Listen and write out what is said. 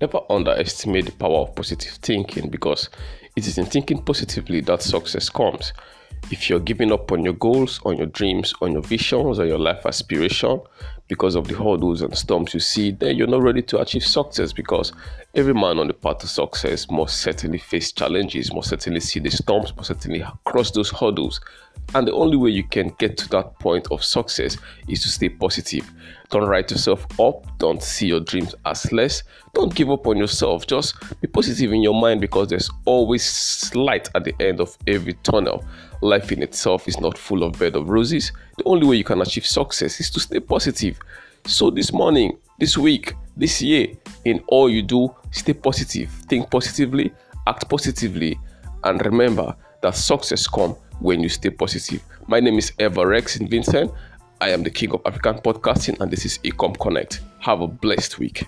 Never underestimate the power of positive thinking because it is in thinking positively that success comes. If you're giving up on your goals, on your dreams, on your visions, on your life aspiration because of the hurdles and storms you see, then you're not ready to achieve success because every man on the path to success must certainly face challenges, must certainly see the storms, must certainly cross those hurdles. And the only way you can get to that point of success is to stay positive. Don't write yourself up. Don't see your dreams as less. Don't give up on yourself. Just be positive in your mind because there's always light at the end of every tunnel. Life in itself is not full of bed of roses. The only way you can achieve success is to stay positive. So this morning, this week, this year, in all you do, stay positive, think positively, act positively, and remember that success comes when you stay positive. My name is Eva Rex in Vincent. I am the king of African podcasting, and this is Ecom Connect. Have a blessed week.